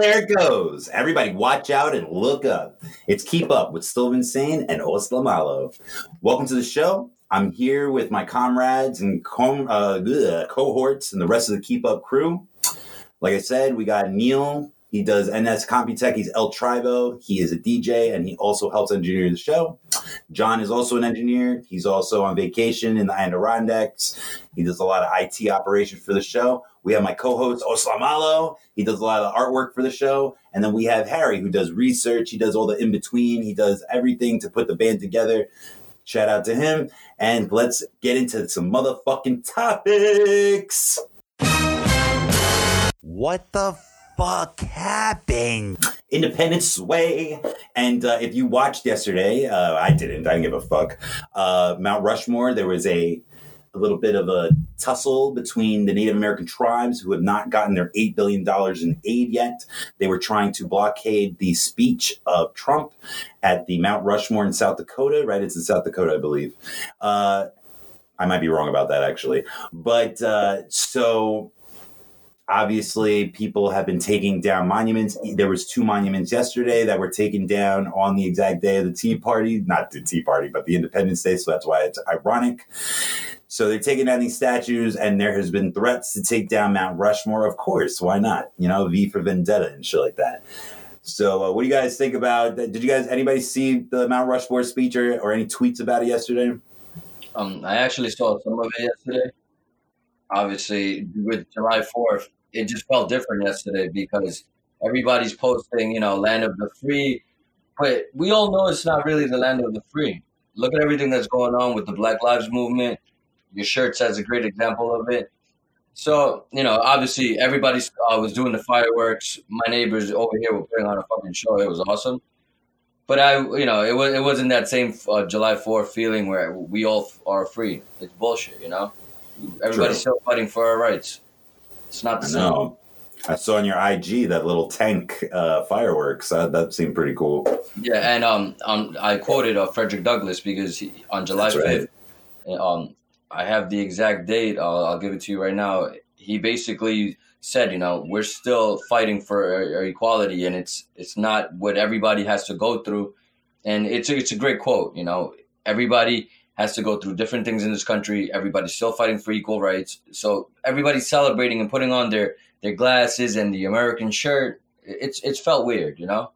There it goes. Everybody, watch out and look up. It's Keep Up with Sylvan Sane and Oslamalo. Welcome to the show. I'm here with my comrades and com- uh, ugh, cohorts and the rest of the Keep Up crew. Like I said, we got Neil. He does NS Computech. He's El Tribo. He is a DJ and he also helps engineer the show. John is also an engineer. He's also on vacation in the Adirondacks. He does a lot of IT operations for the show. We have my co-host Oslamalo. He does a lot of artwork for the show. And then we have Harry who does research. He does all the in-between. He does everything to put the band together. Shout out to him. And let's get into some motherfucking topics. What the fuck happened? Independence Sway. And uh, if you watched yesterday, uh, I didn't. I didn't give a fuck. Uh, Mount Rushmore, there was a a little bit of a tussle between the Native American tribes who have not gotten their $8 billion in aid yet. They were trying to blockade the speech of Trump at the Mount Rushmore in South Dakota, right? It's in South Dakota, I believe. Uh, I might be wrong about that actually. But uh, so obviously people have been taking down monuments. There was two monuments yesterday that were taken down on the exact day of the tea party. Not the tea party but the independence day so that's why it's ironic. So they're taking down these statues and there has been threats to take down mount rushmore. Of course why not? You know v for vendetta and shit like that. So uh, what do you guys think about did you guys anybody see the mount rushmore speech or, or any tweets about it yesterday? Um, i actually saw some of it yesterday obviously with July 4th, it just felt different yesterday because everybody's posting, you know, land of the free. But we all know it's not really the land of the free. Look at everything that's going on with the Black Lives Movement. Your shirt says a great example of it. So, you know, obviously everybody uh, was doing the fireworks. My neighbors over here were putting on a fucking show. It was awesome. But I, you know, it, was, it wasn't that same uh, July 4th feeling where we all are free. It's bullshit, you know? Everybody's True. still fighting for our rights. It's not the same. I saw on your IG that little tank uh, fireworks. Uh, that seemed pretty cool. Yeah, and um, um I quoted uh, Frederick Douglass because he, on July fifth, right. um, I have the exact date. I'll, I'll give it to you right now. He basically said, you know, we're still fighting for our equality, and it's it's not what everybody has to go through. And it's a, it's a great quote. You know, everybody has to go through different things in this country. Everybody's still fighting for equal rights. So everybody's celebrating and putting on their their glasses and the American shirt. It's it's felt weird, you know.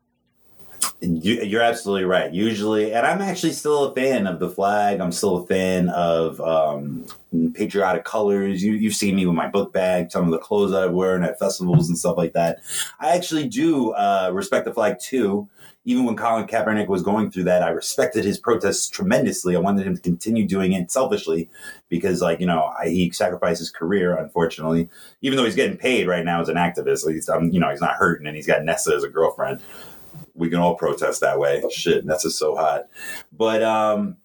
You, are absolutely right. Usually, and I'm actually still a fan of the flag. I'm still a fan of um, patriotic colors. You, you've seen me with my book bag, some of the clothes I've worn at festivals and stuff like that. I actually do uh, respect the flag too even when Colin Kaepernick was going through that, I respected his protests tremendously. I wanted him to continue doing it selfishly because, like, you know, I, he sacrificed his career, unfortunately, even though he's getting paid right now as an activist. At least, um, you know, he's not hurting and he's got Nessa as a girlfriend. We can all protest that way. Shit, Nessa's so hot. But, um,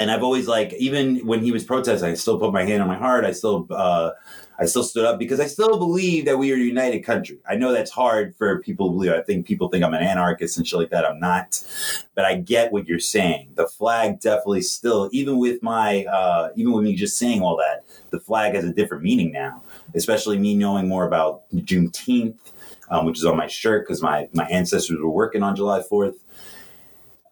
and I've always like, even when he was protesting, I still put my hand on my heart. I still, uh, I still stood up because I still believe that we are a united country. I know that's hard for people to believe. I think people think I'm an anarchist and shit like that. I'm not, but I get what you're saying. The flag definitely still, even with my, uh, even with me just saying all that, the flag has a different meaning now. Especially me knowing more about Juneteenth, um, which is on my shirt because my my ancestors were working on July 4th.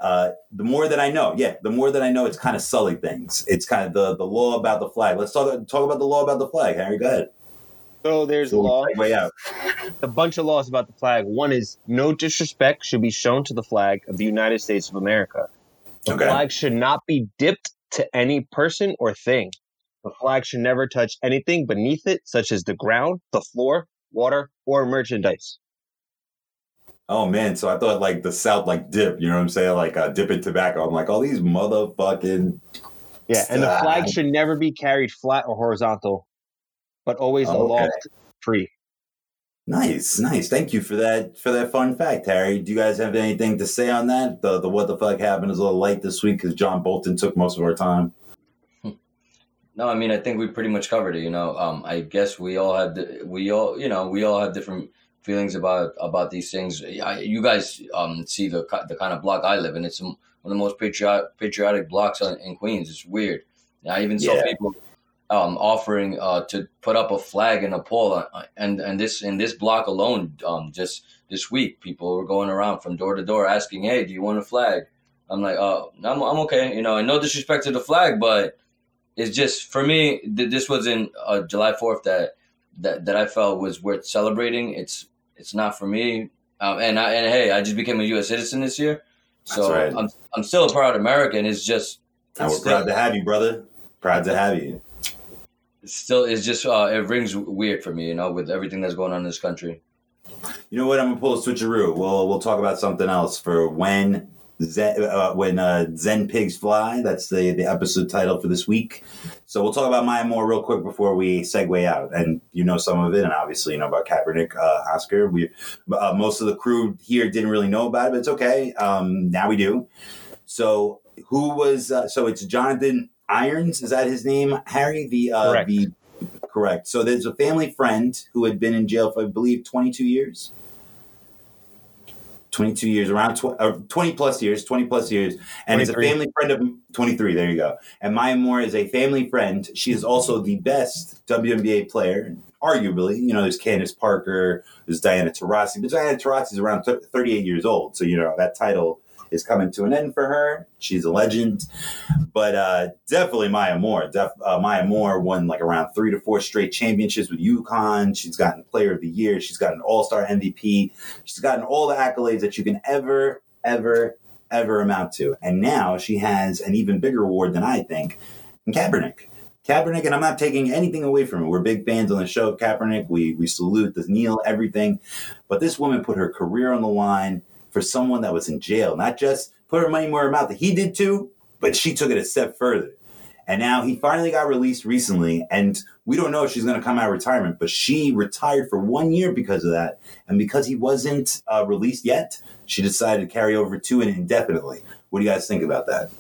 Uh, the more that I know, yeah, the more that I know, it's kind of sully things. It's kind of the the law about the flag. Let's talk talk about the law about the flag. Harry, go ahead. So there's so a law. Way out. A bunch of laws about the flag. One is no disrespect should be shown to the flag of the United States of America. The okay. flag should not be dipped to any person or thing. The flag should never touch anything beneath it, such as the ground, the floor, water, or merchandise. Oh man, so I thought like the South like dip, you know what I'm saying? Like uh, dipping tobacco. I'm like, all these motherfucking Yeah, and the flag should never be carried flat or horizontal, but always oh, aloft free. Nice, nice. Thank you for that for that fun fact, Harry. Do you guys have anything to say on that? The the what the fuck happened is a little late this week because John Bolton took most of our time. No, I mean I think we pretty much covered it. You know, um, I guess we all have we all you know we all have different feelings about about these things. I, you guys um, see the the kind of block I live in. It's one of the most patriotic patriotic blocks in Queens. It's weird. I even saw yeah. people um, offering uh, to put up a flag and a pole, and and this in this block alone, um, just this week, people were going around from door to door asking, "Hey, do you want a flag?" I'm like, "Uh, I'm I'm okay." You know, and no disrespect to the flag, but it's just for me. This was in uh, July Fourth that that that I felt was worth celebrating. It's it's not for me. Um, and I, and hey, I just became a U.S. citizen this year, so right. I'm I'm still a proud American. It's just it's and we're still, proud to have you, brother. Proud to have you. It's still, it's just uh, it rings weird for me, you know, with everything that's going on in this country. You know what? I'm gonna pull a switcheroo. We'll we'll talk about something else for when Zen, uh, when uh, Zen pigs fly. That's the the episode title for this week. So we'll talk about Maya Moore real quick before we segue out. And you know some of it, and obviously you know about Kaepernick, uh, Oscar. We uh, most of the crew here didn't really know about it, but it's okay. Um, now we do. So who was? Uh, so it's Jonathan Irons. Is that his name? Harry the uh, correct. the correct. So there's a family friend who had been in jail for I believe 22 years. 22 years, around tw- uh, 20 plus years, 20 plus years. And is a family friend of 23. There you go. And Maya Moore is a family friend. She is also the best WNBA player, arguably. You know, there's Candace Parker, there's Diana Taurasi, but Diana Taurasi is around 38 years old. So, you know, that title is coming to an end for her. She's a legend, but uh, definitely Maya Moore. Def, uh, Maya Moore won like around three to four straight championships with UConn. She's gotten Player of the Year. She's gotten All Star MVP. She's gotten all the accolades that you can ever, ever, ever amount to. And now she has an even bigger award than I think in Kaepernick. Kaepernick, and I'm not taking anything away from it. We're big fans on the show of Kaepernick. We we salute the kneel, everything. But this woman put her career on the line for someone that was in jail, not just put her money where her mouth. That he did too, but she took it a step further. And now he finally got released recently, and we don't know if she's going to come out of retirement, but she retired for one year because of that. And because he wasn't uh, released yet, she decided to carry over to it indefinitely. What do you guys think about that?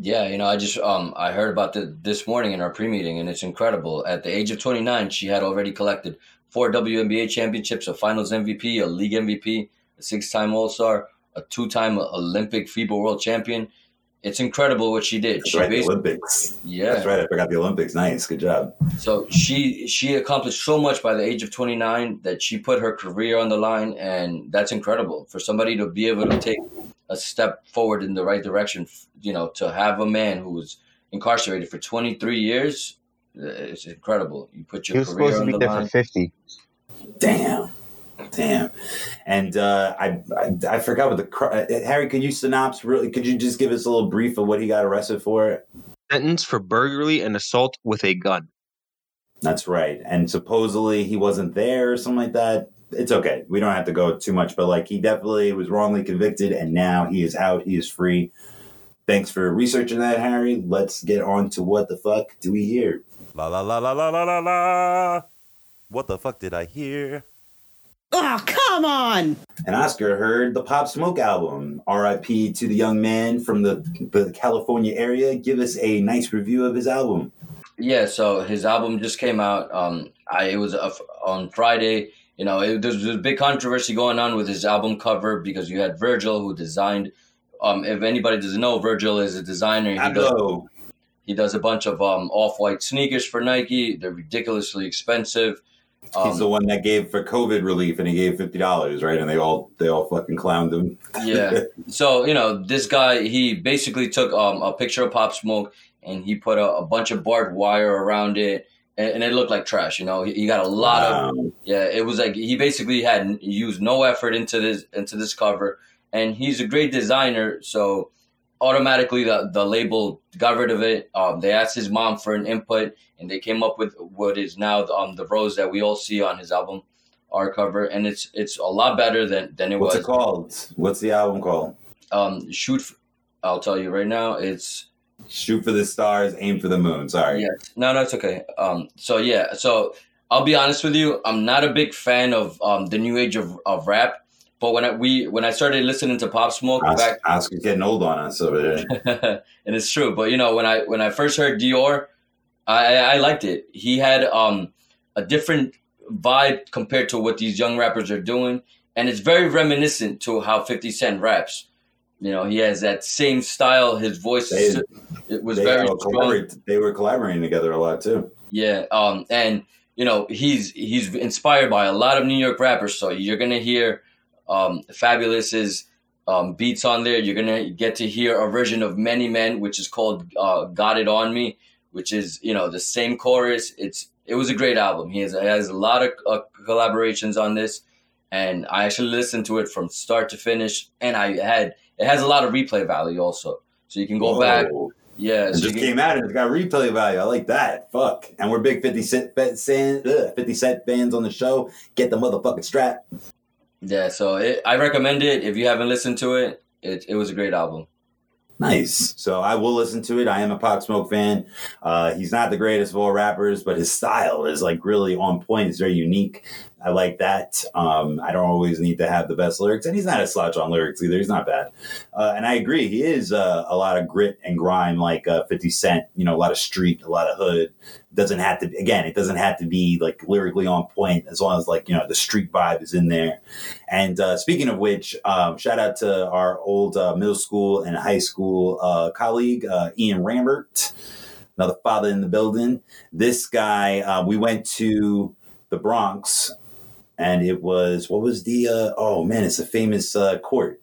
Yeah, you know, I just um I heard about the this morning in our pre-meeting, and it's incredible. At the age of 29, she had already collected four WNBA championships, a Finals MVP, a League MVP, a six-time All-Star, a two-time Olympic FIBA World Champion. It's incredible what she did. That's she right, the Olympics. Yeah, that's right. I forgot the Olympics. Nice, good job. So she she accomplished so much by the age of 29 that she put her career on the line, and that's incredible for somebody to be able to take a step forward in the right direction. You know, to have a man who was incarcerated for 23 years, uh, it's incredible. You put your he was career supposed to be there line. for 50. Damn. Damn, and uh, I, I, I forgot what the uh, Harry. Could you synopsis really? Could you just give us a little brief of what he got arrested for? Sentence for burglary and assault with a gun. That's right, and supposedly he wasn't there or something like that. It's okay. We don't have to go too much, but like he definitely was wrongly convicted, and now he is out. He is free. Thanks for researching that, Harry. Let's get on to what the fuck do we hear? La la la la la la la la. What the fuck did I hear? Oh, come on. And Oscar heard the Pop Smoke album. RIP to the young man from the, the California area. Give us a nice review of his album. Yeah, so his album just came out. Um, I it was a, on Friday. You know, it, there was a big controversy going on with his album cover because you had Virgil who designed. Um, if anybody doesn't know, Virgil is a designer. He does, he does a bunch of um, off-white sneakers for Nike. They're ridiculously expensive. Um, He's the one that gave for COVID relief, and he gave fifty dollars, right? And they all they all fucking clowned him. yeah. So you know, this guy he basically took um, a picture of Pop Smoke and he put a, a bunch of barbed wire around it, and, and, it looked like trash. You know, he, he got a lot wow. of yeah. It was like he basically had used no effort into this into this cover, and he's a great designer. So automatically the, the label got rid of it. Um, they asked his mom for an input, and they came up with what is now the, um, the rose that we all see on his album art cover, and it's it's a lot better than than it What's was. What's it called? What's the album called? Um, shoot. For, I'll tell you right now. It's shoot for the stars, aim for the moon. Sorry. Yes. No, no, it's okay. Um, so yeah, so I'll be honest with you. I'm not a big fan of um the new age of, of rap. But when I we when I started listening to Pop Smoke Oscar, back, Oscar's getting old on us over there, and it's true. But you know, when I when I first heard Dior, I I liked it. He had um a different vibe compared to what these young rappers are doing, and it's very reminiscent to how Fifty Cent raps. You know, he has that same style. His voice, is, It was they, very strong. they were collaborating together a lot too. Yeah, um, and you know he's he's inspired by a lot of New York rappers. So you're gonna hear um, Fabolous's um, beats on there. You're gonna get to hear a version of Many Men, which is called uh, "Got It On Me," which is you know the same chorus. It's it was a great album. He has, has a lot of uh, collaborations on this, and I actually listened to it from start to finish. And I had it has a lot of replay value also, so you can go Whoa. back. Yeah, It so just can- came out and it's got replay value. I like that. Fuck. And we're big 50 Cent, fan, ugh, 50 Cent fans on the show. Get the motherfucking strap. Yeah, so it, I recommend it. If you haven't listened to it, it, it was a great album. Nice. So I will listen to it. I am a Pop Smoke fan. Uh, he's not the greatest of all rappers, but his style is like really on point. It's very unique. I like that. Um, I don't always need to have the best lyrics, and he's not a slouch on lyrics either. He's not bad. Uh, and I agree. He is uh, a lot of grit and grime, like uh, 50 Cent, you know, a lot of street, a lot of hood. Doesn't have to, again, it doesn't have to be like lyrically on point as long as like, you know, the street vibe is in there. And uh, speaking of which, um, shout out to our old uh, middle school and high school uh, colleague, Ian Rambert, another father in the building. This guy, we went to the Bronx and it was, what was the, uh, oh man, it's a famous uh, court.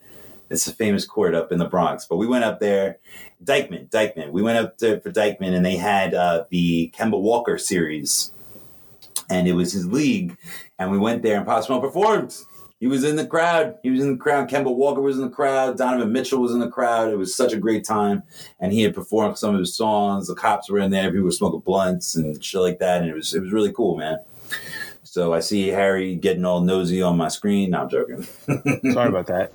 It's a famous court up in the Bronx. But we went up there, Dyckman, Dyckman. We went up there for Dyckman and they had uh, the Kemba Walker series. And it was his league. And we went there and Pop performed. He was in the crowd. He was in the crowd. Kemba Walker was in the crowd. Donovan Mitchell was in the crowd. It was such a great time. And he had performed some of his songs. The cops were in there. People were smoking blunts and shit like that. And it was it was really cool, man. So I see Harry getting all nosy on my screen. No, I'm joking. Sorry about that.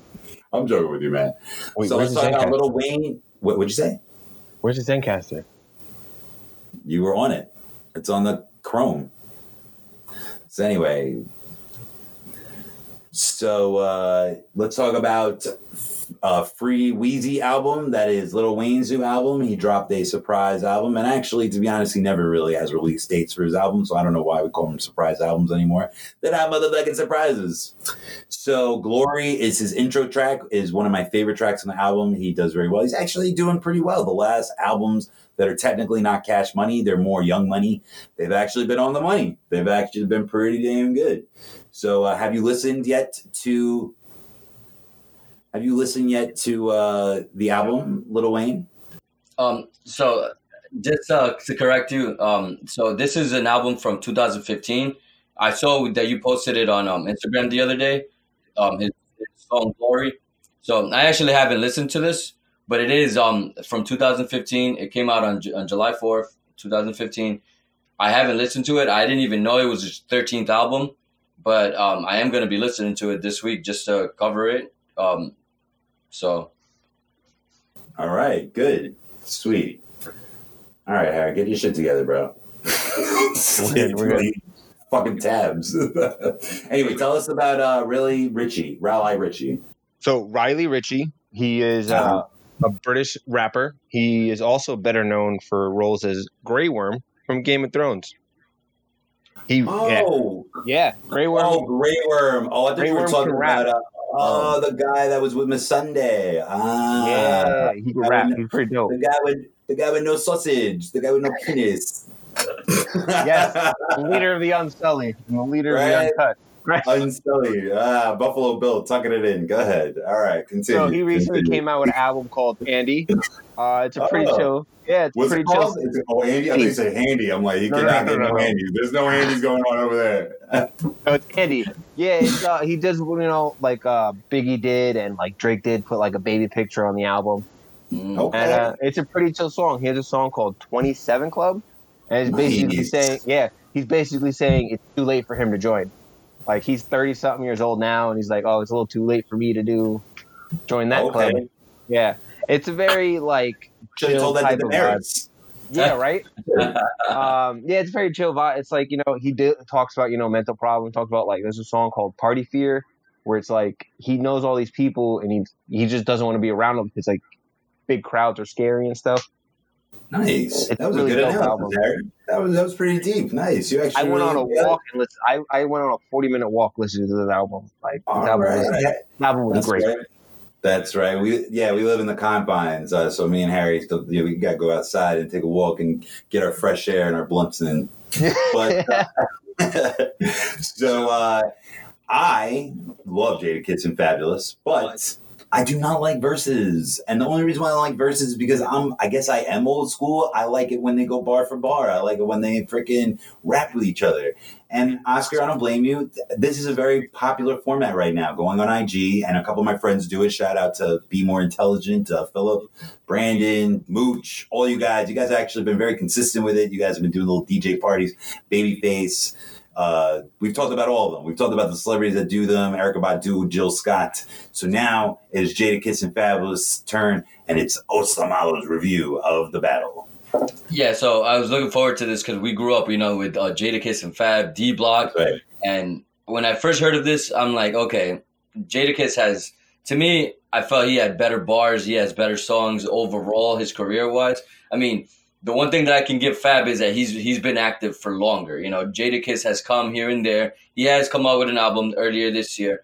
I'm joking with you, man. Wait, so let's talk about Lil Wayne. What would you say? Where's the Zencastr? You were on it. It's on the Chrome. So anyway, so uh, let's talk about a free Weezy album. That is Lil Wayne's new album. He dropped a surprise album, and actually, to be honest, he never really has release dates for his album. So I don't know why we call them surprise albums anymore. They're not motherfucking surprises. So Glory is his intro track. Is one of my favorite tracks on the album. He does very well. He's actually doing pretty well. The last albums that are technically not cash money, they're more young money. They've actually been on the money. They've actually been pretty damn good. So, uh, have you listened yet to? Have you listened yet to uh, the album Lil Wayne? Um, so just uh, to correct you, um, so this is an album from 2015. I saw that you posted it on um, Instagram the other day. Um, his, his song "Glory." So I actually haven't listened to this, but it is um from 2015. It came out on, on July 4th, 2015. I haven't listened to it. I didn't even know it was his 13th album, but um, I am going to be listening to it this week just to cover it. Um, so All right, good, sweet. All right, Harry, get your shit together, bro. We're good, we're. Fucking tabs. anyway, tell us about uh, really Richie, Raleigh Ritchie. So Riley Ritchie, he is uh, Uh-huh. a British rapper. He is also better known for roles as Grey Worm from Game of Thrones. He, yeah, Oh, yeah, Grey Worm. oh, Grey Worm. Oh, I thought Grey you were Worm talking can rap. about. Uh, oh, the guy that was with Missandei. Ah, yeah, he can I rap. would- He's pretty dope. The guy with the guy with no sausage. The guy with no penis. Yes. The leader of the Unsullied, and the leader of the Uncut. Right. Unsullied. Ah, Buffalo Bill, tucking it in. Go ahead. All right, continue. So he recently continue. came out with an album called Andy. Uh, it's a pretty Oh. chill. Yeah, it's What's pretty it called? chill. It's, oh, Andy. I think said handy. I'm like, you No, no, cannot no, get no, no, no. handies. There's no handies going on over there. No, it's Andy. Yeah, it's, uh, he does you know like uh, Biggie did and like Drake did put like a baby picture on the album. mm. Okay. And uh, it's a pretty chill song. He has a song called 27 Club. And it's basically Nice. saying, yeah, he's basically saying it's too late for him to join. Like he's 30 something years old now, and he's like, oh, it's a little too late for me to do join that Okay. club. Yeah. It's a very like Should have chill told that to type the of vibe. Yeah, right. um, yeah, it's very chill vibe. It's like you know he did, talks about you know mental problems. Talks about like there's a song called Party Fear where it's like he knows all these people and he he just doesn't want to be around them because like big crowds are scary and stuff. Nice. It's that was really a good dope album. Harry. That was that was pretty deep. Nice. You actually. I went really on a yeah. walk and listen. I, I went on a 40 minute walk listening to this album. Like this All album, was, right. this album was That's great. great. That's right. We yeah, we live in the confines. Uh, so me and Harry, still, you know, we got to go outside and take a walk and get our fresh air and our blunts in. But uh, so uh, I love Jadakiss and Fabolous, but I do not like Verzuz. And the only reason why I like Verzuz is because I'm, I guess I am old school. I like it when they go bar for bar. I like it when they freaking rap with each other. And Oscar, I don't blame you. This is a very popular format right now, going on IG, and a couple of my friends do it. Shout out to Be More Intelligent, uh, Philip, Brandon, Mooch, all you guys. You guys have actually been very consistent with it. You guys have been doing little DJ parties, Babyface. Uh, we've talked about all of them. We've talked about the celebrities that do them, Erykah Badu, Jill Scott. So now it is Jadakiss and Fabolous turn, and it's Osamalo's review of the battle. Yeah, so I was looking forward to this because we grew up, you know, with uh, Jadakiss and Fab, D Block, Right. and when I first heard of this, I'm like, okay, Jadakiss has. To me, I felt he had better bars. He has better songs overall, his career wise. I mean, the one thing that I can give Fab is that he's he's been active for longer. You know, Jadakiss has come here and there. He has come out with an album earlier this year,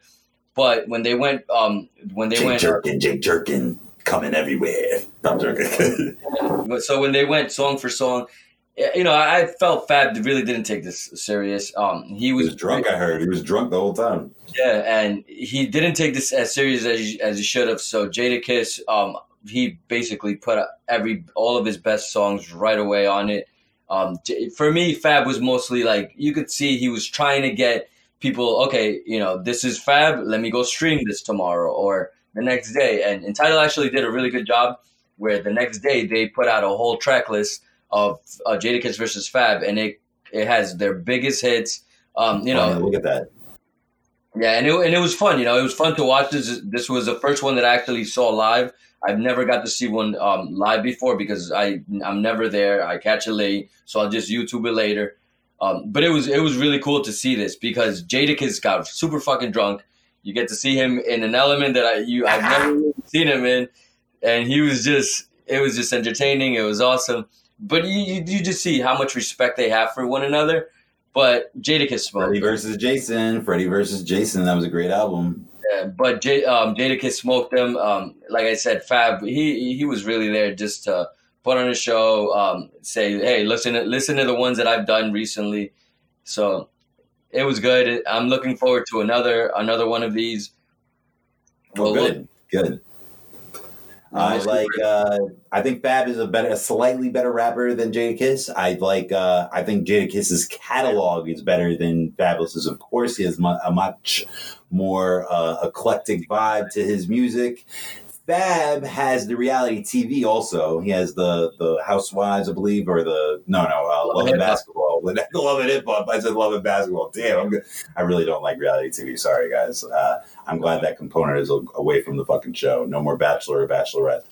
but when they went, um, when they Jake went, Jerkin, Jake Jerkin coming everywhere. I'm joking. But so when they went song for song, you know, I felt Fab really didn't take this serious. Um, he he was, was drunk, I heard. He was drunk the whole time. yeah, and he didn't take this as serious as he, as he should have. So Jadakiss, um, he basically put every all of his best songs right away on it. Um, for me, Fab was mostly like you could see he was trying to get people. Okay, you know, this is Fab. Let me go stream this tomorrow or the next day. And Entitled actually did a really good job where the next day they put out a whole track list of uh, Jadakiss versus Fab, and it it has their biggest hits. Um, you know, Funny, look at that. yeah, and it, and it was fun. You know, it was fun to watch. This this was the first one that I actually saw live. I've never got to see one um, live before because I I'm never there. I catch it late, so I'll just YouTube it later. Um, but it was it was really cool to see this because Jadakiss got super fucking drunk. You get to see him in an element that I you I've never really seen him in, and he was just it was just entertaining. It was awesome. But you, you you just see how much respect they have for one another. But Jadakiss smoked. Freddy versus Jason. Freddy versus Jason. That was a great album. Yeah, but J, um, Jadakiss smoked them. Um, like I said, Fab, he he was really there just to put on a show, um, say, hey, listen to, listen to the ones that I've done recently. So it was good. I'm looking forward to another another one of these. Well, Well, good, good. I like. Uh, I think Fab is a better, a slightly better rapper than Jadakiss. I like. Uh, I think Jadakiss's catalog is better than Fabolous's. Of course, he has mu- a much more uh, eclectic vibe to his music. Fab has the reality TV also. He has the the Housewives, I believe, or the no no uh, Love and Basketball. Love and Hip Hop. I said Love and Basketball. Damn, I'm good. I really don't like reality TV. Sorry guys. Uh, I'm glad that component is away from the fucking show. No more Bachelor or Bachelorette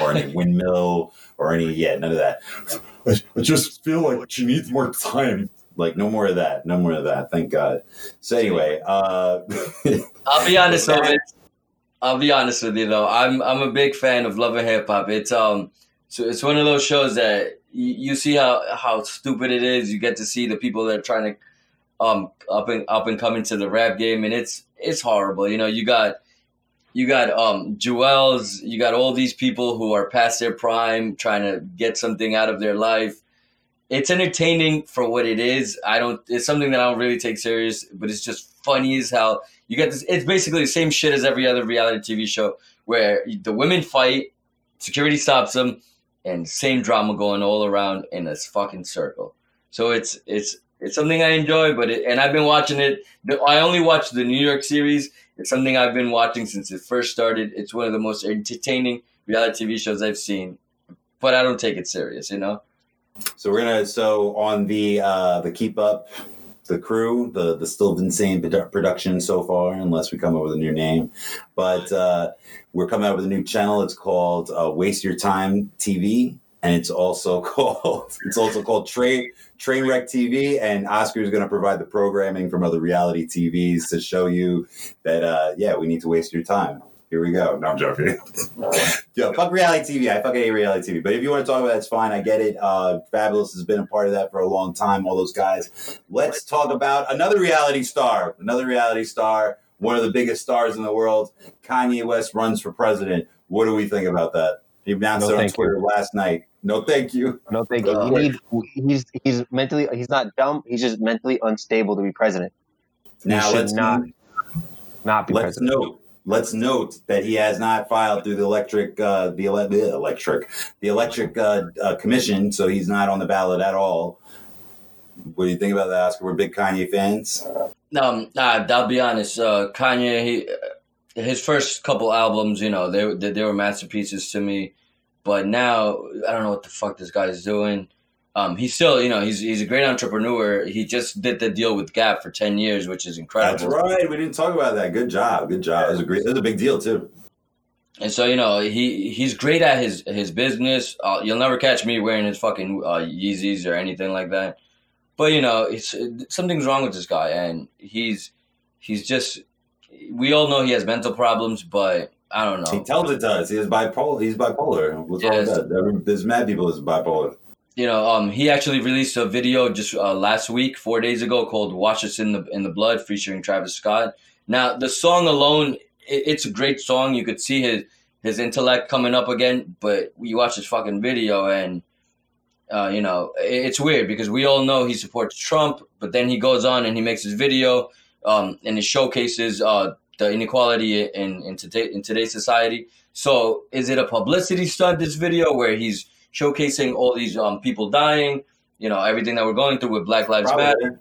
or any windmill or any yeah none of that. I, I just feel like she needs more time. Like no more of that. No more of that. Thank God. So anyway, uh, I'll be honest with it. I'll be honest with you though. I'm I'm a big fan of Love and Hip Hop. It's um so it's one of those shows that you, see how how stupid it is. You get to see the people that are trying to um up and up and come into the rap game, and it's it's horrible. You know, you got you got um Jewels, you got all these people who are past their prime, trying to get something out of their life. It's entertaining for what it is. I don't. It's something that I don't really take serious, but it's just funny as hell. You get this. It's basically the same shit as every other reality TV show where the women fight, security stops them, and same drama going all around in a fucking circle. So it's it's it's something I enjoy, but it, and I've been watching it. I only watched the New York series. It's something I've been watching since it first started. It's one of the most entertaining reality TV shows I've seen, but I don't take it serious. You know. So we're gonna so on the uh the keep up the crew the the still insane produ- production so far unless we come up with a new name. But uh we're coming out with a new channel. It's called uh, waste your time tv and it's also called it's also called train trainwreck tv and oscar is going to provide the programming from other reality tvs to show you that uh yeah we need to waste your time here we go no i'm joking Yo, fuck reality TV. I fucking hate reality TV. But if you want to talk about that, it's fine. I get it. Uh, Fabolous has been a part of that for a long time. All those guys. Let's talk about another reality star. Another reality star. one of the biggest stars in the world. Kanye West runs for president. What do we think about that? He announced No, it on thank Twitter last night. No, thank you. No, thank you. Uh, We need, he's he's mentally he's not dumb. He's just mentally unstable to be president. He Now should let's not not be let's president. note let's note that he has not filed through the electric uh, the ele- electric the electric uh, uh, commission, so he's not on the ballot at all. What do you think about that, Oscar? We're big Kanye fans. Um, I'll be honest. Uh, Kanye, he, his first couple albums, you know, they, they they were masterpieces to me. But now I don't know what the fuck this guy's doing. Um, he's still, you know, he's he's a great entrepreneur. He just did the deal with Gap for ten years, which is incredible. That's right. We didn't talk about that. Good job. Good job. It was a great. It was a big deal too. And so you know he he's great at his his business. Uh, you'll never catch me wearing his fucking uh, Yeezys or anything like that. But you know, it's something's wrong with this guy, and he's he's just. We all know he has mental problems, but I don't know. He tells it to us. He is bipolar. He's bipolar. What's wrong with that? There's mad people that's bipolar. You know, um, he actually released a video just uh, last week, four days ago, called "Wash Us in the in the Blood," featuring Travis Scott. Now, the song alone, it, it's a great song. You could see his his intellect coming up again, but you watch this fucking video and uh, you know it, it's weird because we all know he supports Trump, but then he goes on and he makes his video um, and it showcases uh, the inequality in in, today, in today's society. So, is it a publicity stunt? This video where he's showcasing all these um, people dying, you know, everything that we're going through with Black Lives Matter.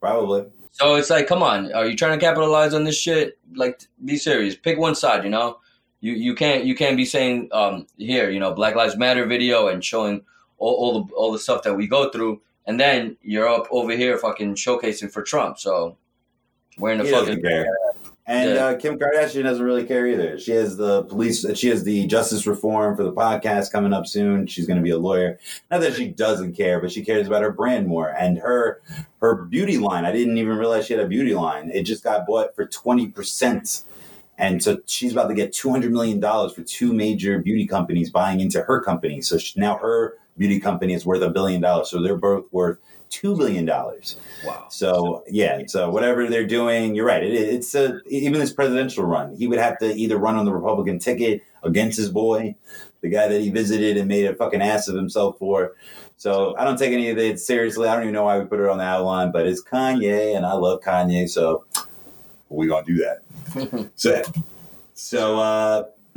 Probably. Probably. So it's like, come on, are you trying to capitalize on this shit? Like, be serious. Pick one side. You know, you you can't you can't be saying um here, you know, Black Lives Matter video and showing all, all the all the stuff that we go through, and then you're up over here fucking showcasing for Trump. So wearing the He fucking doesn't care. And Yeah. uh, Kim Kardashian doesn't really care either. She has the police. She has the justice reform for the podcast coming up soon. She's going to be a lawyer. Not that she doesn't care, but she cares about her brand more and her her beauty line. I didn't even realize she had a beauty line. It just got bought for twenty percent, and so she's about to get two hundred million dollars for two major beauty companies buying into her company. So she, now her beauty company is worth a billion dollars. So they're both worth two billion dollars. wow. So yeah, so whatever they're doing, you're right. It, it's a even this presidential run. He would have to either run on the Republican ticket against his boy, the guy that he visited and made a fucking ass of himself for. So I don't take any of it seriously. I don't even know why we put it on the outline, but it's Kanye, and I love Kanye, so we gonna do that. so, so uh,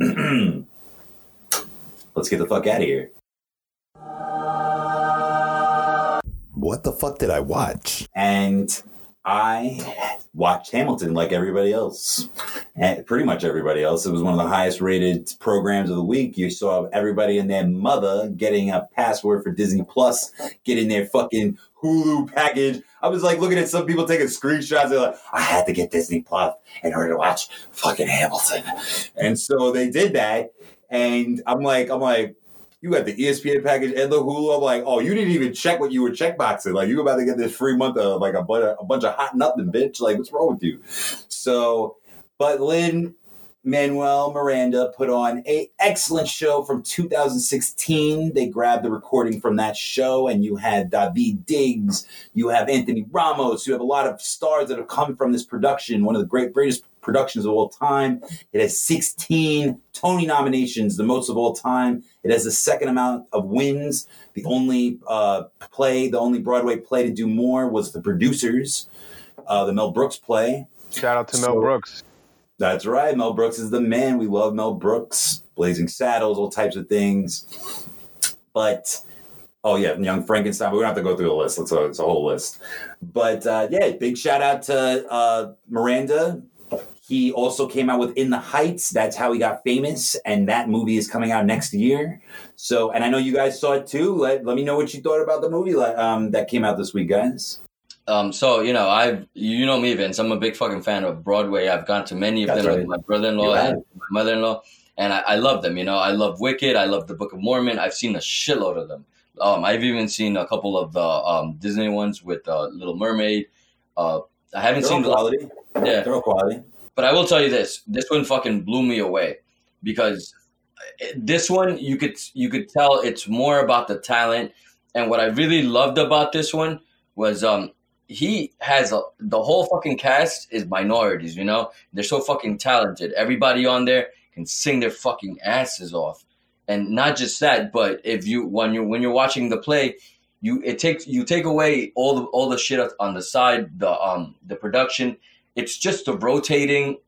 let's get the fuck out of here. What the fuck did I watch? and I watched Hamilton like everybody else, and pretty much everybody else. It was one of the highest rated programs of the week. You saw everybody and their mother getting a password for Disney Plus, getting their fucking Hulu package. I was like looking at some people taking screenshots. They're like, I had to get Disney Plus in order to watch fucking Hamilton, and so they did that. And I'm like, I'm like, you got the ESPN package and the Hulu. I'm like, oh, you didn't even check what you were checkboxing. Like, you about to get this free month of like a, bunch of, a bunch of hot nothing, bitch. Like, what's wrong with you? So, but Lynn Manuel Miranda put on a excellent show from 2016. They grabbed the recording from that show, and you had Daveed Diggs, you have Anthony Ramos, you have a lot of stars that have come from this production, one of the great greatest productions of all time. It has 16 Tony nominations, the most of all time. It has the second amount of wins. The only uh, play, the only Broadway play to do more was The Producers, uh, the Mel Brooks play. Shout out to So- Mel Brooks. That's right. Mel Brooks is the man. We love Mel Brooks, Blazing Saddles, all types of things. But oh yeah, Young Frankenstein. But we don't have to go through the list. It's a, it's a whole list. But uh, yeah, big shout out to uh, Miranda. He also came out with In the Heights. That's how he got famous, and that movie is coming out next year. So, and I know you guys saw it too. Let, let me know what you thought about the movie um, that came out this week, guys. Um, so you know, I you know me, Vince. I'm a big fucking fan of Broadway. I've gone to many of That's them right. with my brother-in-law and my mother-in-law, and I, I love them. You know, I love Wicked. I love the Book of Mormon. I've seen a shitload of them. Um, I've even seen a couple of the um, Disney ones with uh, Little Mermaid. Uh, I haven't They're seen all the quality. yeah, They're quality. But I will tell you this: this one fucking blew me away because this one you could you could tell it's more about the talent. And what I really loved about this one was um he has a, the whole fucking cast is minorities. You know, they're so fucking talented. Everybody on there can sing their fucking asses off, and not just that, but if you when you when you're watching the play, you it takes you take away all the all the shit on the side, the um the production. It's just the rotating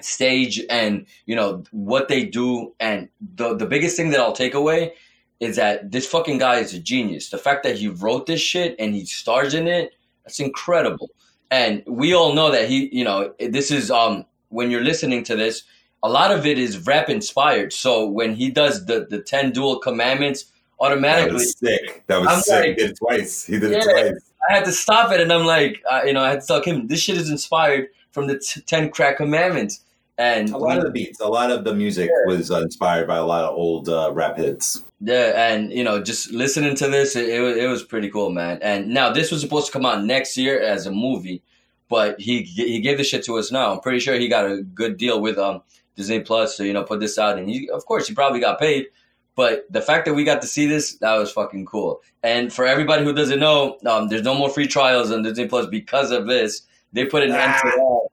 stage and you know what they do and the the biggest thing that I'll take away is that this fucking guy is a genius. The fact that he wrote this shit and he stars in it, that's incredible. And we all know that he, you know, this is um when you're listening to this, a lot of it is rap inspired. So when he does the the 10 duel commandments, automatically that was sick. That was I'm sick. Like, he did it twice. He did yeah, it twice. I had to stop it and I'm like, uh, you know, I had to tell him this shit is inspired from the t- 10 crack commandments. And a lot of the beats, a lot of the music yeah. was uh, inspired by a lot of old uh, rap hits. Yeah, and you know, just listening to this, it, it, it was pretty cool, man. And now this was supposed to come out next year as a movie, but he he gave the shit to us now. I'm pretty sure he got a good deal with um Disney Plus to you know put this out, and he of course he probably got paid. But the fact that we got to see this, that was fucking cool. And for everybody who doesn't know, um, there's no more free trials on Disney Plus because of this. They put an ah. end to ah. that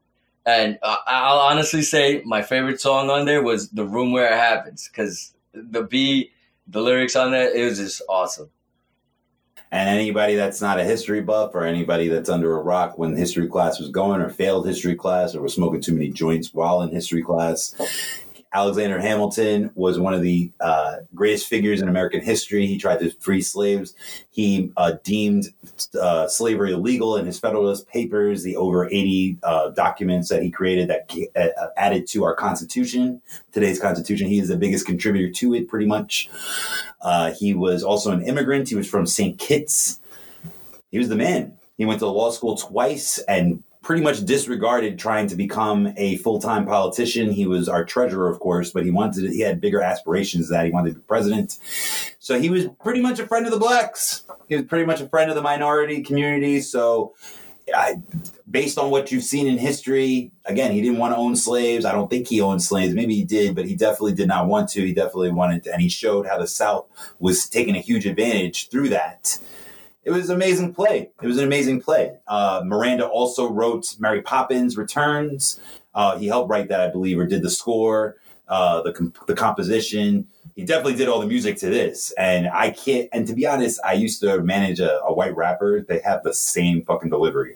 and uh, I'll honestly say my favorite song on there was "The Room Where It Happens" because the beat, the lyrics on that, it was just awesome. And anybody that's not a history buff or anybody that's under a rock when history class was going or failed history class or was smoking too many joints while in history class, Alexander Hamilton was one of the uh, greatest figures in American history. He tried to free slaves. He uh, deemed uh, slavery illegal in his Federalist Papers, the over 80 uh, documents that he created that uh, added to our Constitution, today's Constitution. He is the biggest contributor to it, pretty much. Uh, he was also an immigrant. He was from St. Kitts. He was the man. He went to law school twice and pretty much disregarded trying to become a full-time politician. He was our treasurer, of course, but he wanted he had bigger aspirations that he wanted to be president. So he was pretty much a friend of the blacks. He was pretty much a friend of the minority community. So I, based on what you've seen in history, again, he didn't want to own slaves. I don't think he owned slaves. Maybe he did, but he definitely did not want to. He definitely wanted to, and he showed how the South was taking a huge advantage through that it was an amazing play. It was an amazing play. Uh, Miranda also wrote Mary Poppins Returns. Uh, he helped write that, I believe, or did the score, uh, the comp- the composition. He definitely did all the music to this. And I can't. And to be honest, I used to manage a, a white rapper. They have the same fucking delivery.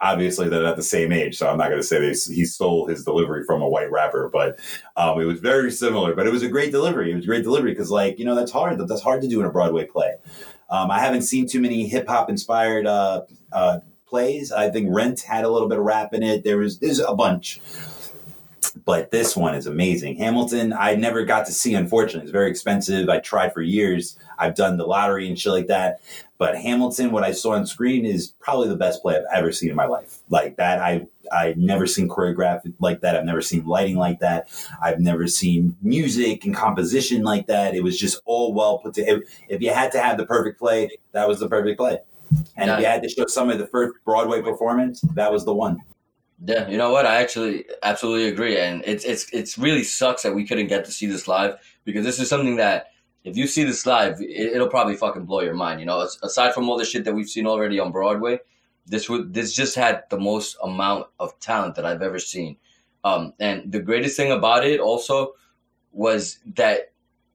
Obviously, they're not the same age, so I'm not going to say they, he stole his delivery from a white rapper, but um, it was very similar. But it was a great delivery. It was a great delivery because, like, you know, that's hard. That's hard to do in a Broadway play. Um, I haven't seen too many hip hop inspired uh, uh, plays. I think Rent had a little bit of rap in it. There was there's a bunch, but this one is amazing. Hamilton, I never got to see. Unfortunately, it's very expensive. I tried for years. I've done the lottery and shit like that. But Hamilton, what I saw on screen is probably the best play I've ever seen in my life. Like that, I I've never seen choreographed like that. I've never seen lighting like that. I've never seen music and composition like that. It was just all well put together. If, if you had to have the perfect play, that was the perfect play. And yeah. if you had to show some of the first Broadway performance, that was the one. Yeah, you know what? I actually absolutely agree, and it's it's it's really sucks that we couldn't get to see this live because this is something that if you see this live, it, will probably fucking blow your mind. You know, aside from all the shit that we've seen already on Broadway, this would this just had the most amount of talent that I've ever seen. Um, and the greatest thing about it also was that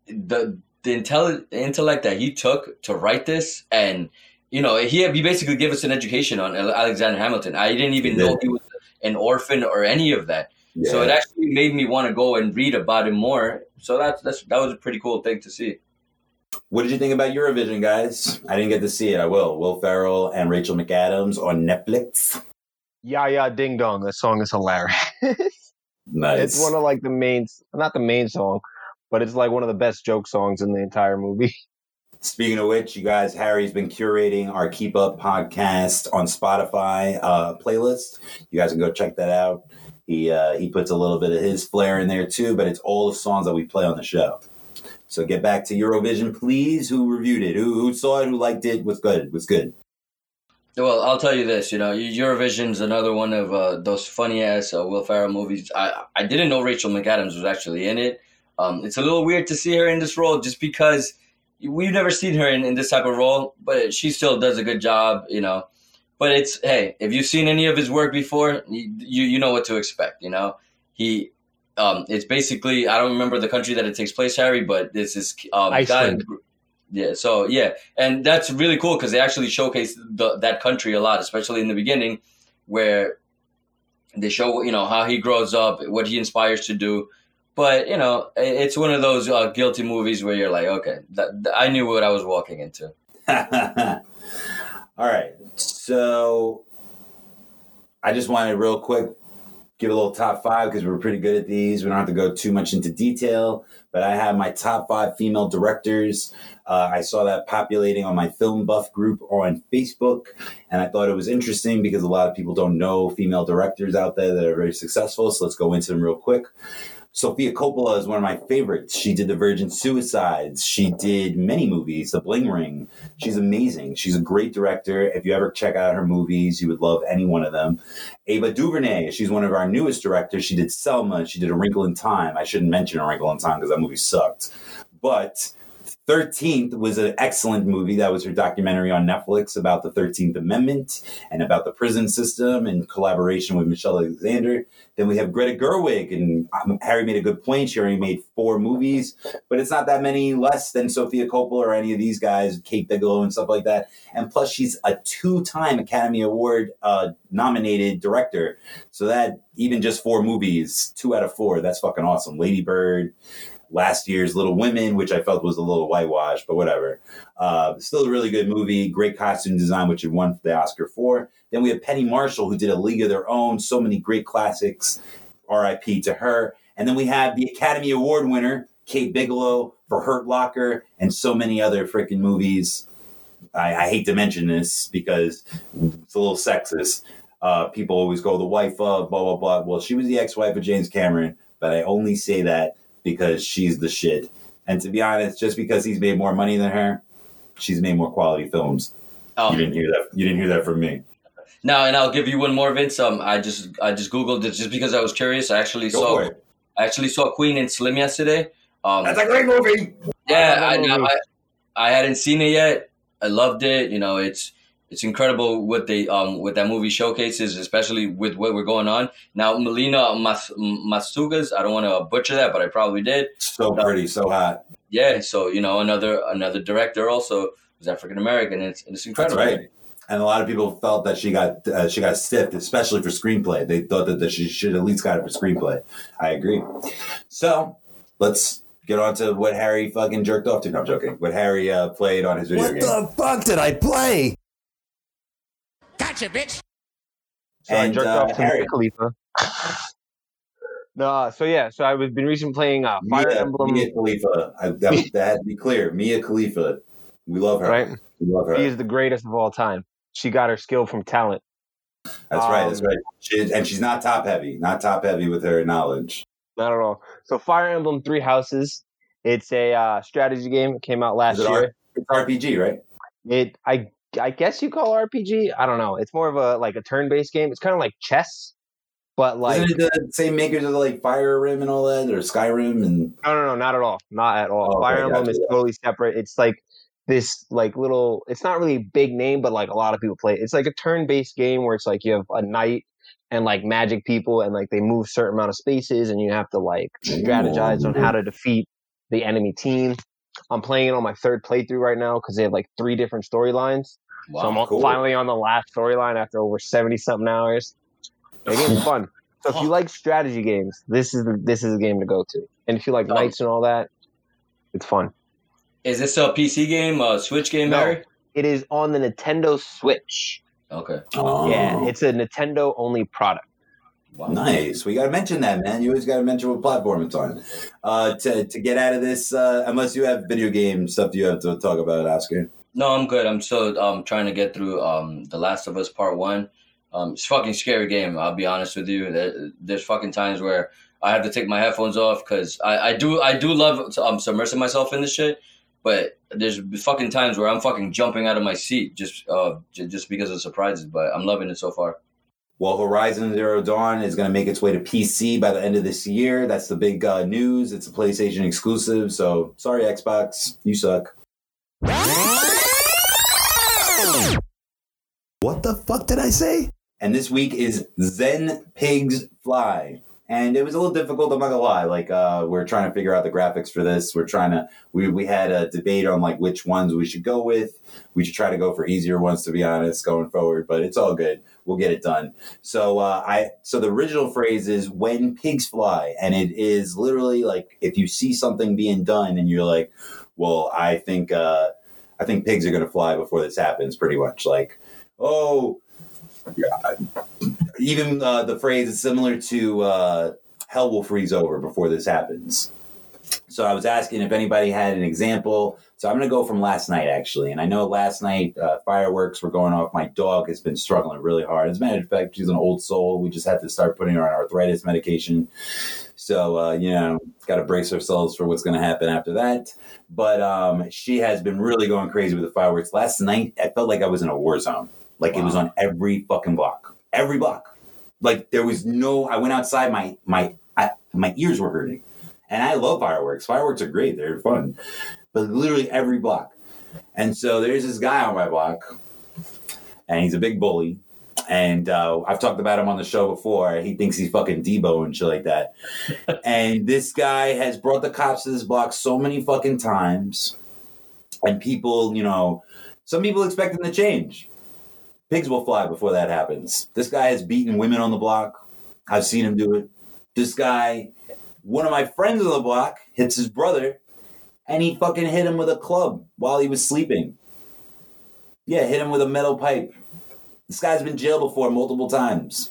the the intelli- intellect that he took to write this, and you know, he he basically gave us an education on Alexander Hamilton. I didn't even know he was an orphan or any of that. Yeah. So it actually made me want to go and read about him more. So that's that's that was a pretty cool thing to see. What did you think about Eurovision, guys? I didn't get to see it. I will. Will Ferrell and Rachel McAdams on Netflix. Yeah, yeah, ding dong. That song is hilarious. nice. It's one of like the main, not the main song, but it's like one of the best joke songs in the entire movie. Speaking of which, you guys, Harry's been curating our Keep Up podcast on Spotify uh, playlist. You guys can go check that out. He uh, he puts a little bit of his flair in there too, but it's all the songs that we play on the show. So get back to Eurovision, please. Who reviewed it? Who, who saw it? Who liked it? What's good? What's good? Well, I'll tell you this. You know, Eurovision's another one of uh, those funny ass uh, Will Ferrell movies. I I didn't know Rachel McAdams was actually in it. Um, it's a little weird to see her in this role just because we've never seen her in, in this type of role, but she still does a good job. You know, but it's hey, if you've seen any of his work before, you you know what to expect. You know, he um, it's basically I don't remember the country that it takes place, Harry, but this is um, Iceland. guy- yeah, so yeah, and that's really cool because they actually showcase the, that country a lot, especially in the beginning, where they show you know how he grows up, what he inspires to do. But you know, it's one of those uh, guilty movies where you're like, okay, that, that- I knew what I was walking into. All right. So I just wanted real quick give a little top five because we're pretty good at these. We don't have to go too much into detail, but I have my top five female directors. Uh, I saw that populating on my film buff group on Facebook, and I thought it was interesting because a lot of people don't know female directors out there that are very successful. So let's go into them real quick. Sofia Coppola is one of my favorites. She did The Virgin Suicides. She did many movies, The Bling Ring. She's amazing. She's a great director. If you ever check out her movies, you would love any one of them. Ava DuVernay, she's one of our newest directors. She did Selma. She did A Wrinkle in Time. I shouldn't mention A Wrinkle in Time because that movie sucked. But 13th was an excellent movie. That was her documentary on Netflix about the 13th Amendment and about the prison system in collaboration with Michelle Alexander. Then we have Greta Gerwig, and um, Harry made a good point. She already made four movies, but it's not that many less than Sofia Coppola or any of these guys, Kate Bigelow and stuff like that. And plus, she's a two-time Academy Award uh, nominated director. So that even just four movies, two out of four, that's fucking awesome. Lady Bird, last year's Little Women, which I felt was a little whitewashed, but whatever. Uh, still a really good movie, great costume design, which it won the Oscar for. Then we have Penny Marshall, who did A League of Their Own, so many great classics. R.I.P. to her. And then we have the Academy Award winner, Kate Bigelow, for Hurt Locker, and so many other freaking movies. I, I hate to mention this because it's a little sexist. Uh, people always go, the wife of, blah, blah, blah. Well, she was the ex wife of James Cameron, but I only say that because she's the shit. And to be honest, just because he's made more money than her, she's made more quality films. Oh, You didn't hear that. You didn't hear that from me. Now, and I'll give you one more, Vince. Um, I just I just googled it just because I was curious. I actually Go saw. I actually saw Queen and Slim yesterday. Um, That's a great movie. yeah, I I, love that now, movie. I I hadn't seen it yet. I loved it. You know, it's it's incredible what they um what that movie showcases, especially with what we're going on now. Melina Mas- Masugas. I don't want to butcher that, but I probably did. So pretty, so hot. Yeah, so you know another another director also was African American. It's it's That's incredible. right. And a lot of people felt that she got uh, she got stiffed, especially for screenplay. They thought that, that she should at least got it for screenplay. I agree. So let's get on to what Harry fucking jerked off to. No, I'm joking. What Harry uh, played on his video What game. the fuck did I play? So I And, jerked uh, off to Harry. Mia Khalifa. No, so yeah, so I've been recently playing uh, Fire Mia, Emblem. Mia Khalifa. I, that, that had to be clear. Mia Khalifa. We love her. Right, We love her. she is the greatest of all time. She got her skill from talent. That's right. That's um, right. She, and she's not top heavy. Not top heavy with her knowledge. Not at all. So Fire Emblem Three Houses. It's a uh, strategy game. It came out last Is it year. It's RPG, right? It I I guess you call RPG. I don't know. It's more of a like a turn based game. It's kind of like chess, but like Isn't it the same makers of like Fire Rim and all that, or Skyrim and no no no not at all. Not at all. Oh, okay, Fire Emblem gotcha. is totally separate. It's like this like little. It's not really a big name, but like a lot of people play. it. It's like a turn based game where it's like you have a knight and like magic people and like they move certain amount of spaces and you have to like strategize on how to defeat the enemy team. I'm playing it on my third playthrough right now because they have like three different storylines. Wow. so I'm cool. finally on the last storyline after over 70 something hours. The game's fun. So if you like strategy games, this is the this is the game to go to. And if you like knights and all that, it's fun. Is this a PC game, a Switch game, No. Harry? It is on the Nintendo Switch. Okay. Oh, Yeah, it's a Nintendo only product. Wow. nice. We got to mention that, man. You always got to mention what platform it's on. Uh, to to get out of this, uh, unless you have video game stuff you have to talk about, Oscar. No, I'm good. I'm still um trying to get through um The Last of Us Part One. Um, it's a fucking scary game. I'll be honest with you. There's fucking times where I have to take my headphones off because I, I do I do love um submersing myself in this shit. But there's fucking times where I'm fucking jumping out of my seat just uh j- just because of surprises. But I'm loving it so far. Well, Horizon Zero Dawn is going to make its way to PC by the end of this year. That's the big uh, news. It's a PlayStation exclusive. So sorry, Xbox, you suck. What the fuck did I say? And this week is Zen Pigs Fly and it was a little difficult. I'm not gonna lie. Like uh, we're trying to figure out the graphics for this. We're trying to we we had a debate on like which ones we should go with. We should try to go for easier ones to be honest going forward, but it's all good. We'll get it done. So uh, I so the original phrase is when pigs fly, and it is literally like if you see something being done and you're like, well, I think uh, I think pigs are gonna fly before this happens. Pretty much like, oh. Even uh, the phrase is similar to uh, "hell will freeze over" before this happens. So I was asking if anybody had an example. So I'm going to go from last night actually, and I know last night uh, fireworks were going off. My dog has been struggling really hard. As a matter of fact, she's an old soul. We just had to start putting her on arthritis medication. So uh, you know, got to brace ourselves for what's going to happen after that. But um, she has been really going crazy with the fireworks. Last night, I felt like I was in a war zone. Like wow. it was on every fucking block, every block. Like there was no. I went outside. My my I, my ears were hurting, and I love fireworks. Fireworks are great. They're fun, but literally every block. And so there's this guy on my block, and he's a big bully. And uh, I've talked about him on the show before. He thinks he's fucking Debo and shit like that. and this guy has brought the cops to this block so many fucking times. And people, you know, some people expect him to change pigs will fly before that happens. This guy has beaten women on the block. I've seen him do it. This guy, one of my friends on the block, hits his brother, and he fucking hit him with a club while he was sleeping. Yeah, hit him with a metal pipe. This guy's been jailed before multiple times.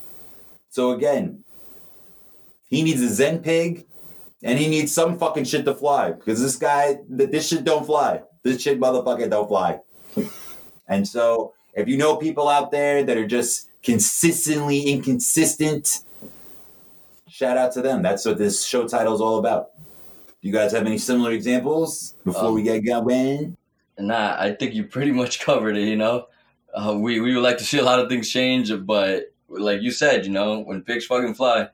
So again, he needs a Zen pig, and he needs some fucking shit to fly because this guy, this shit don't fly. This shit motherfucker don't fly. and so if you know people out there that are just consistently inconsistent, shout out to them. That's what this show title is all about. Do you guys have any similar examples before um, we get going? Nah, I think you pretty much covered it. You know, uh, we we would like to see a lot of things change, but like you said, you know, when pigs fucking fly,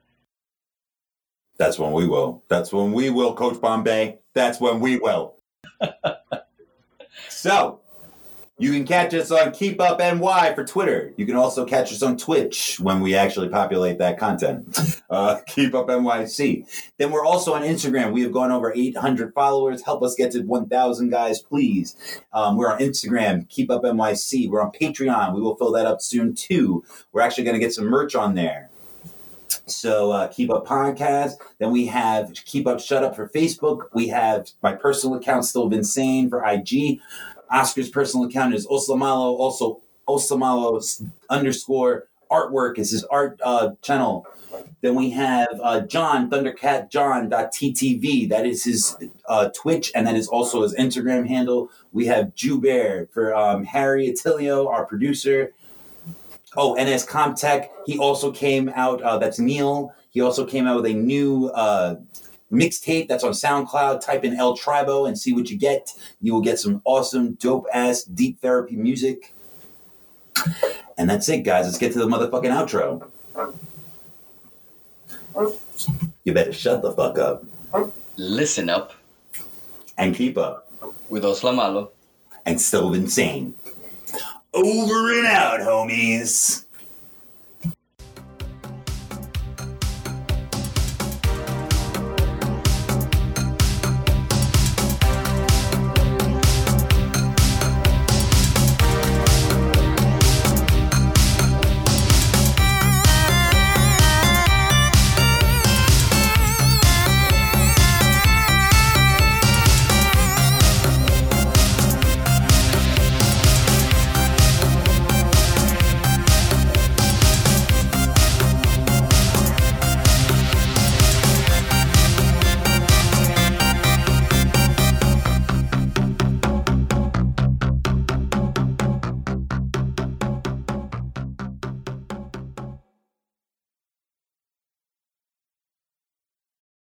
that's when we will. That's when we will, Coach Bombay. That's when we will. so you can catch us on Keep Up NY for Twitter. You can also catch us on Twitch when we actually populate that content. Uh, Keep Up NYC. Then we're also on Instagram. We have gone over 800 followers. Help us get to 1,000 guys, please. Um, we're on Instagram, Keep Up NYC. We're on Patreon. We will fill that up soon too. We're actually going to get some merch on there. So uh, keep up podcast. Then we have keep up shut up for Facebook. We have my personal account still insane for IG. Oscar's personal account is Osamalo, also Osamalo underscore artwork is his art uh, channel. Then we have uh, John Thundercat John TTV. That is his uh, Twitch, and that is also his Instagram handle. We have Jew Bear for um, Harry Attilio, our producer. Oh, NS Comtech. He also came out. Uh, that's Neil. He also came out with a new uh, mixtape that's on SoundCloud. Type in El Tribo and see what you get. You will get some awesome, dope ass deep therapy music. And that's it, guys. Let's get to the motherfucking outro. You better shut the fuck up. Listen up. And keep up. With Oslamalo. And still insane. Over and out, homies.